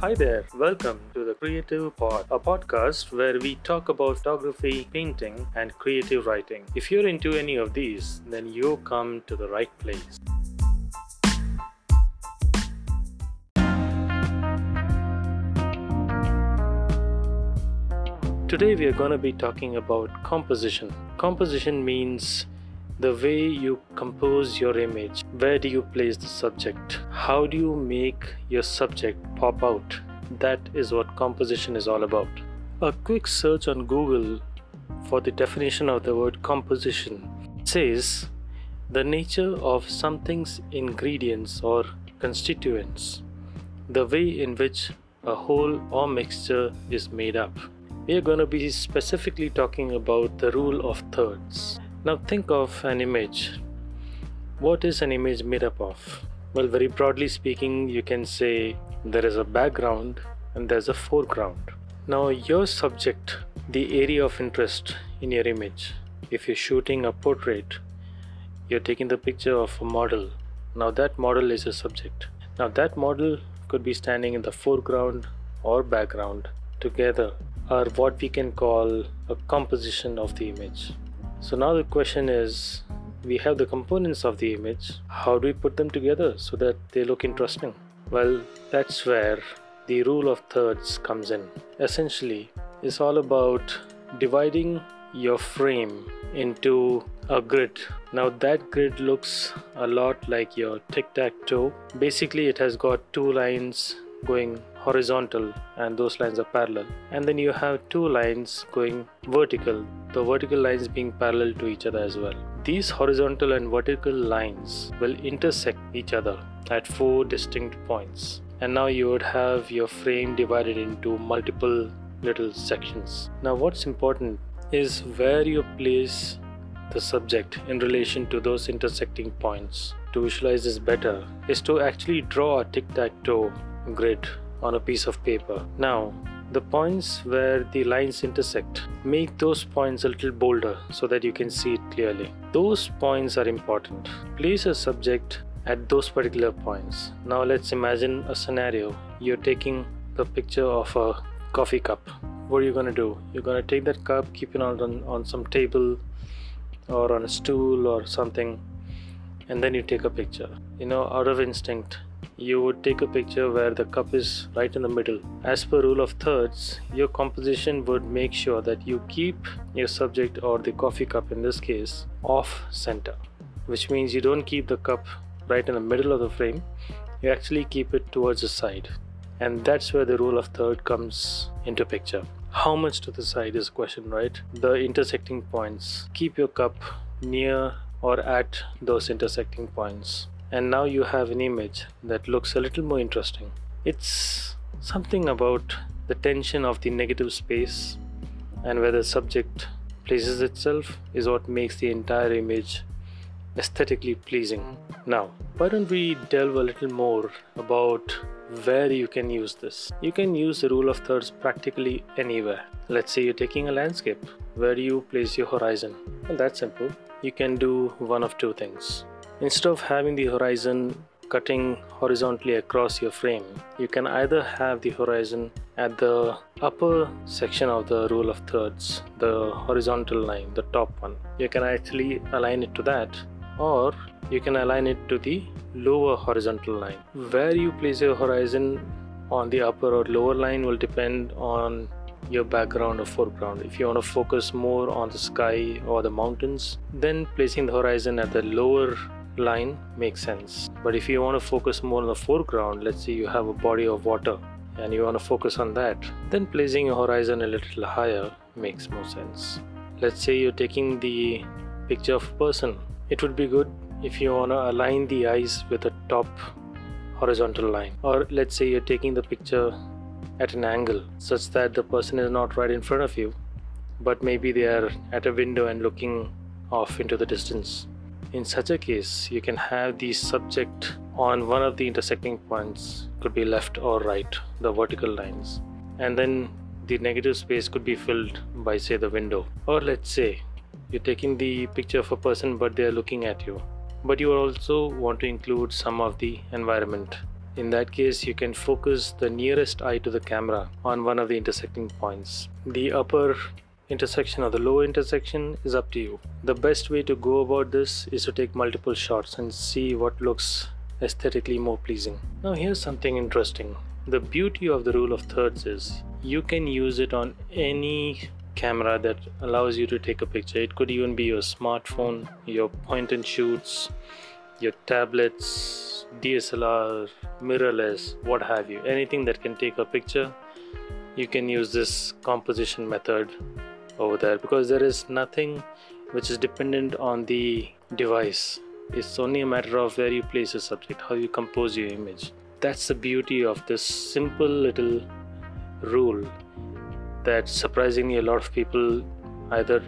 Hi there, welcome to the Creative Pod, a podcast where we talk about photography, painting, and creative writing. If you're into any of these, then you come to the right place. Today we are going to be talking about composition. Composition means the way you compose your image. Where do you place the subject? How do you make your subject pop out? That is what composition is all about. A quick search on Google for the definition of the word composition says the nature of something's ingredients or constituents, the way in which a whole or mixture is made up. We are going to be specifically talking about the rule of thirds. Now think of an image. What is an image made up of? Well, very broadly speaking, you can say there is a background and there's a foreground. Now, your subject, the area of interest in your image, if you're shooting a portrait, you're taking the picture of a model. Now, that model is a subject. Now, that model could be standing in the foreground or background together, are what we can call a composition of the image. So now the question is we have the components of the image. How do we put them together so that they look interesting? Well, that's where the rule of thirds comes in. Essentially, it's all about dividing your frame into a grid. Now, that grid looks a lot like your tic tac toe. Basically, it has got two lines going horizontal and those lines are parallel. And then you have two lines going vertical the vertical lines being parallel to each other as well. These horizontal and vertical lines will intersect each other at four distinct points. And now you would have your frame divided into multiple little sections. Now what's important is where you place the subject in relation to those intersecting points. To visualize this better is to actually draw a tic-tac-toe grid on a piece of paper. Now, the points where the lines intersect, make those points a little bolder so that you can see it clearly. Those points are important. Place a subject at those particular points. Now, let's imagine a scenario. You're taking the picture of a coffee cup. What are you going to do? You're going to take that cup, keep it on, on some table or on a stool or something, and then you take a picture. You know, out of instinct, you would take a picture where the cup is right in the middle. As per rule of thirds, your composition would make sure that you keep your subject or the coffee cup in this case off center, which means you don't keep the cup right in the middle of the frame, you actually keep it towards the side. And that's where the rule of third comes into picture. How much to the side is a question, right? The intersecting points. Keep your cup near or at those intersecting points and now you have an image that looks a little more interesting. It's something about the tension of the negative space and where the subject places itself is what makes the entire image aesthetically pleasing. Now, why don't we delve a little more about where you can use this? You can use the rule of thirds practically anywhere. Let's say you're taking a landscape. Where do you place your horizon? Well, that's simple. You can do one of two things. Instead of having the horizon cutting horizontally across your frame, you can either have the horizon at the upper section of the rule of thirds, the horizontal line, the top one. You can actually align it to that, or you can align it to the lower horizontal line. Where you place your horizon on the upper or lower line will depend on your background or foreground. If you want to focus more on the sky or the mountains, then placing the horizon at the lower line makes sense. But if you want to focus more on the foreground, let's say you have a body of water and you want to focus on that, then placing your horizon a little higher makes more sense. Let's say you're taking the picture of a person. It would be good if you want to align the eyes with a top horizontal line. Or let's say you're taking the picture at an angle such that the person is not right in front of you, but maybe they are at a window and looking off into the distance. In such a case, you can have the subject on one of the intersecting points, could be left or right, the vertical lines, and then the negative space could be filled by, say, the window. Or let's say you're taking the picture of a person but they're looking at you, but you also want to include some of the environment. In that case, you can focus the nearest eye to the camera on one of the intersecting points. The upper intersection or the lower intersection is up to you. The best way to go about this is to take multiple shots and see what looks aesthetically more pleasing. Now, here's something interesting. The beauty of the rule of thirds is you can use it on any camera that allows you to take a picture. It could even be your smartphone, your point and shoots, your tablets, DSLR, mirrorless, what have you. Anything that can take a picture, you can use this composition method over there because there is nothing which is dependent on the device. It's only a matter of where you place the subject, how you compose your image. That's the beauty of this simple little rule that surprisingly a lot of people either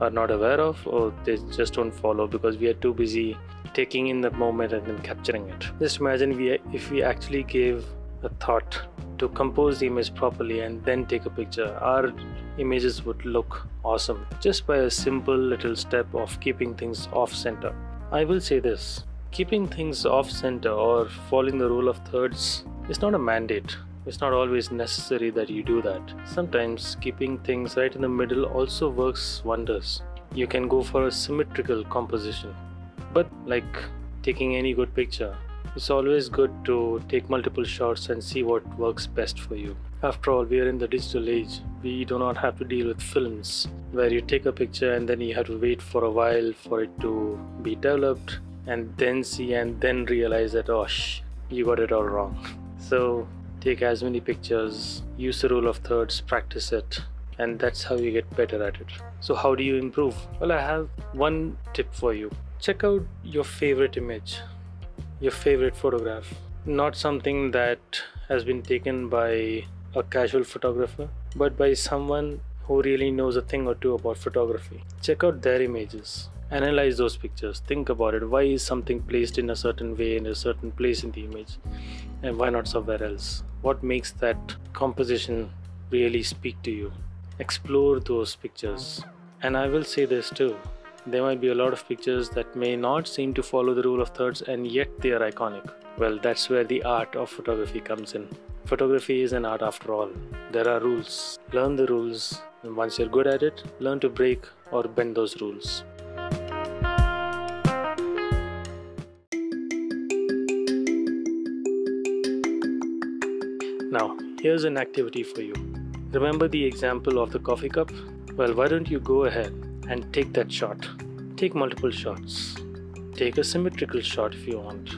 are not aware of or they just don't follow because we are too busy taking in the moment and then capturing it. Just imagine we, if we actually gave a thought to compose the image properly and then take a picture, our images would look awesome just by a simple little step of keeping things off center. I will say this keeping things off center or following the rule of thirds is not a mandate. It's not always necessary that you do that. Sometimes keeping things right in the middle also works wonders. You can go for a symmetrical composition. But, like taking any good picture, it's always good to take multiple shots and see what works best for you. After all, we are in the digital age. We do not have to deal with films where you take a picture and then you have to wait for a while for it to be developed and then see and then realize that, oh, sh- you got it all wrong. So, take as many pictures, use the rule of thirds, practice it, and that's how you get better at it. So, how do you improve? Well, I have one tip for you check out your favorite image, your favorite photograph, not something that has been taken by a casual photographer, but by someone who really knows a thing or two about photography. Check out their images. Analyze those pictures. Think about it. Why is something placed in a certain way in a certain place in the image? And why not somewhere else? What makes that composition really speak to you? Explore those pictures. And I will say this too there might be a lot of pictures that may not seem to follow the rule of thirds and yet they are iconic. Well, that's where the art of photography comes in. Photography is an art after all. There are rules. Learn the rules, and once you're good at it, learn to break or bend those rules. Now, here's an activity for you. Remember the example of the coffee cup? Well, why don't you go ahead and take that shot. Take multiple shots. Take a symmetrical shot if you want.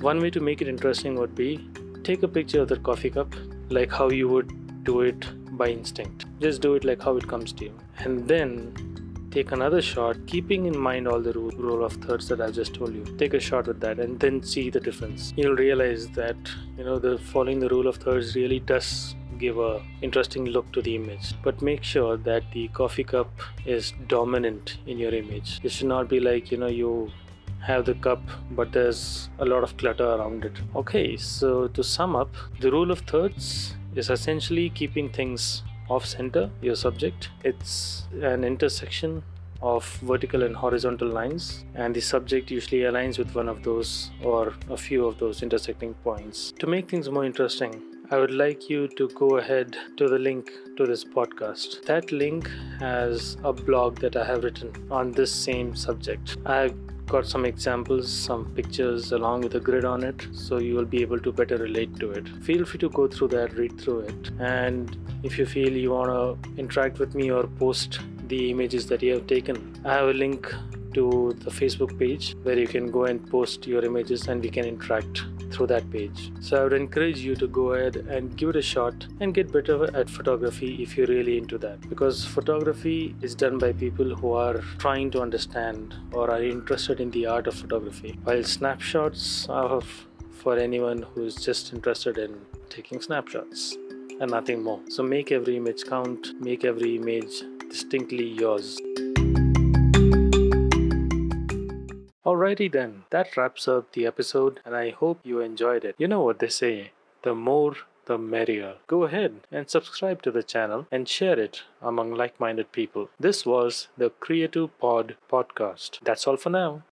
One way to make it interesting would be take a picture of the coffee cup like how you would do it by instinct. Just do it like how it comes to you. And then take another shot, keeping in mind all the rule, of thirds that I just told you. Take a shot with that and then see the difference. You'll realize that you know the following the rule of thirds really does give a interesting look to the image but make sure that the coffee cup is dominant in your image. It should not be like you know you have the cup but there's a lot of clutter around it. Okay so to sum up the rule of thirds is essentially keeping things off center your subject. It's an intersection of vertical and horizontal lines and the subject usually aligns with one of those or a few of those intersecting points. To make things more interesting I would like you to go ahead to the link to this podcast. That link has a blog that I have written on this same subject. I've got some examples, some pictures along with a grid on it, so you will be able to better relate to it. Feel free to go through that, read through it, and if you feel you want to interact with me or post the images that you have taken, I have a link to the Facebook page where you can go and post your images and we can interact through that page. So I would encourage you to go ahead and give it a shot and get better at photography if you're really into that. Because photography is done by people who are trying to understand or are interested in the art of photography, while snapshots are for anyone who's just interested in taking snapshots and nothing more. So make every image count, make every image distinctly yours. Alrighty then, that wraps up the episode, and I hope you enjoyed it. You know what they say the more the merrier. Go ahead and subscribe to the channel and share it among like minded people. This was the Creative Pod podcast. That's all for now.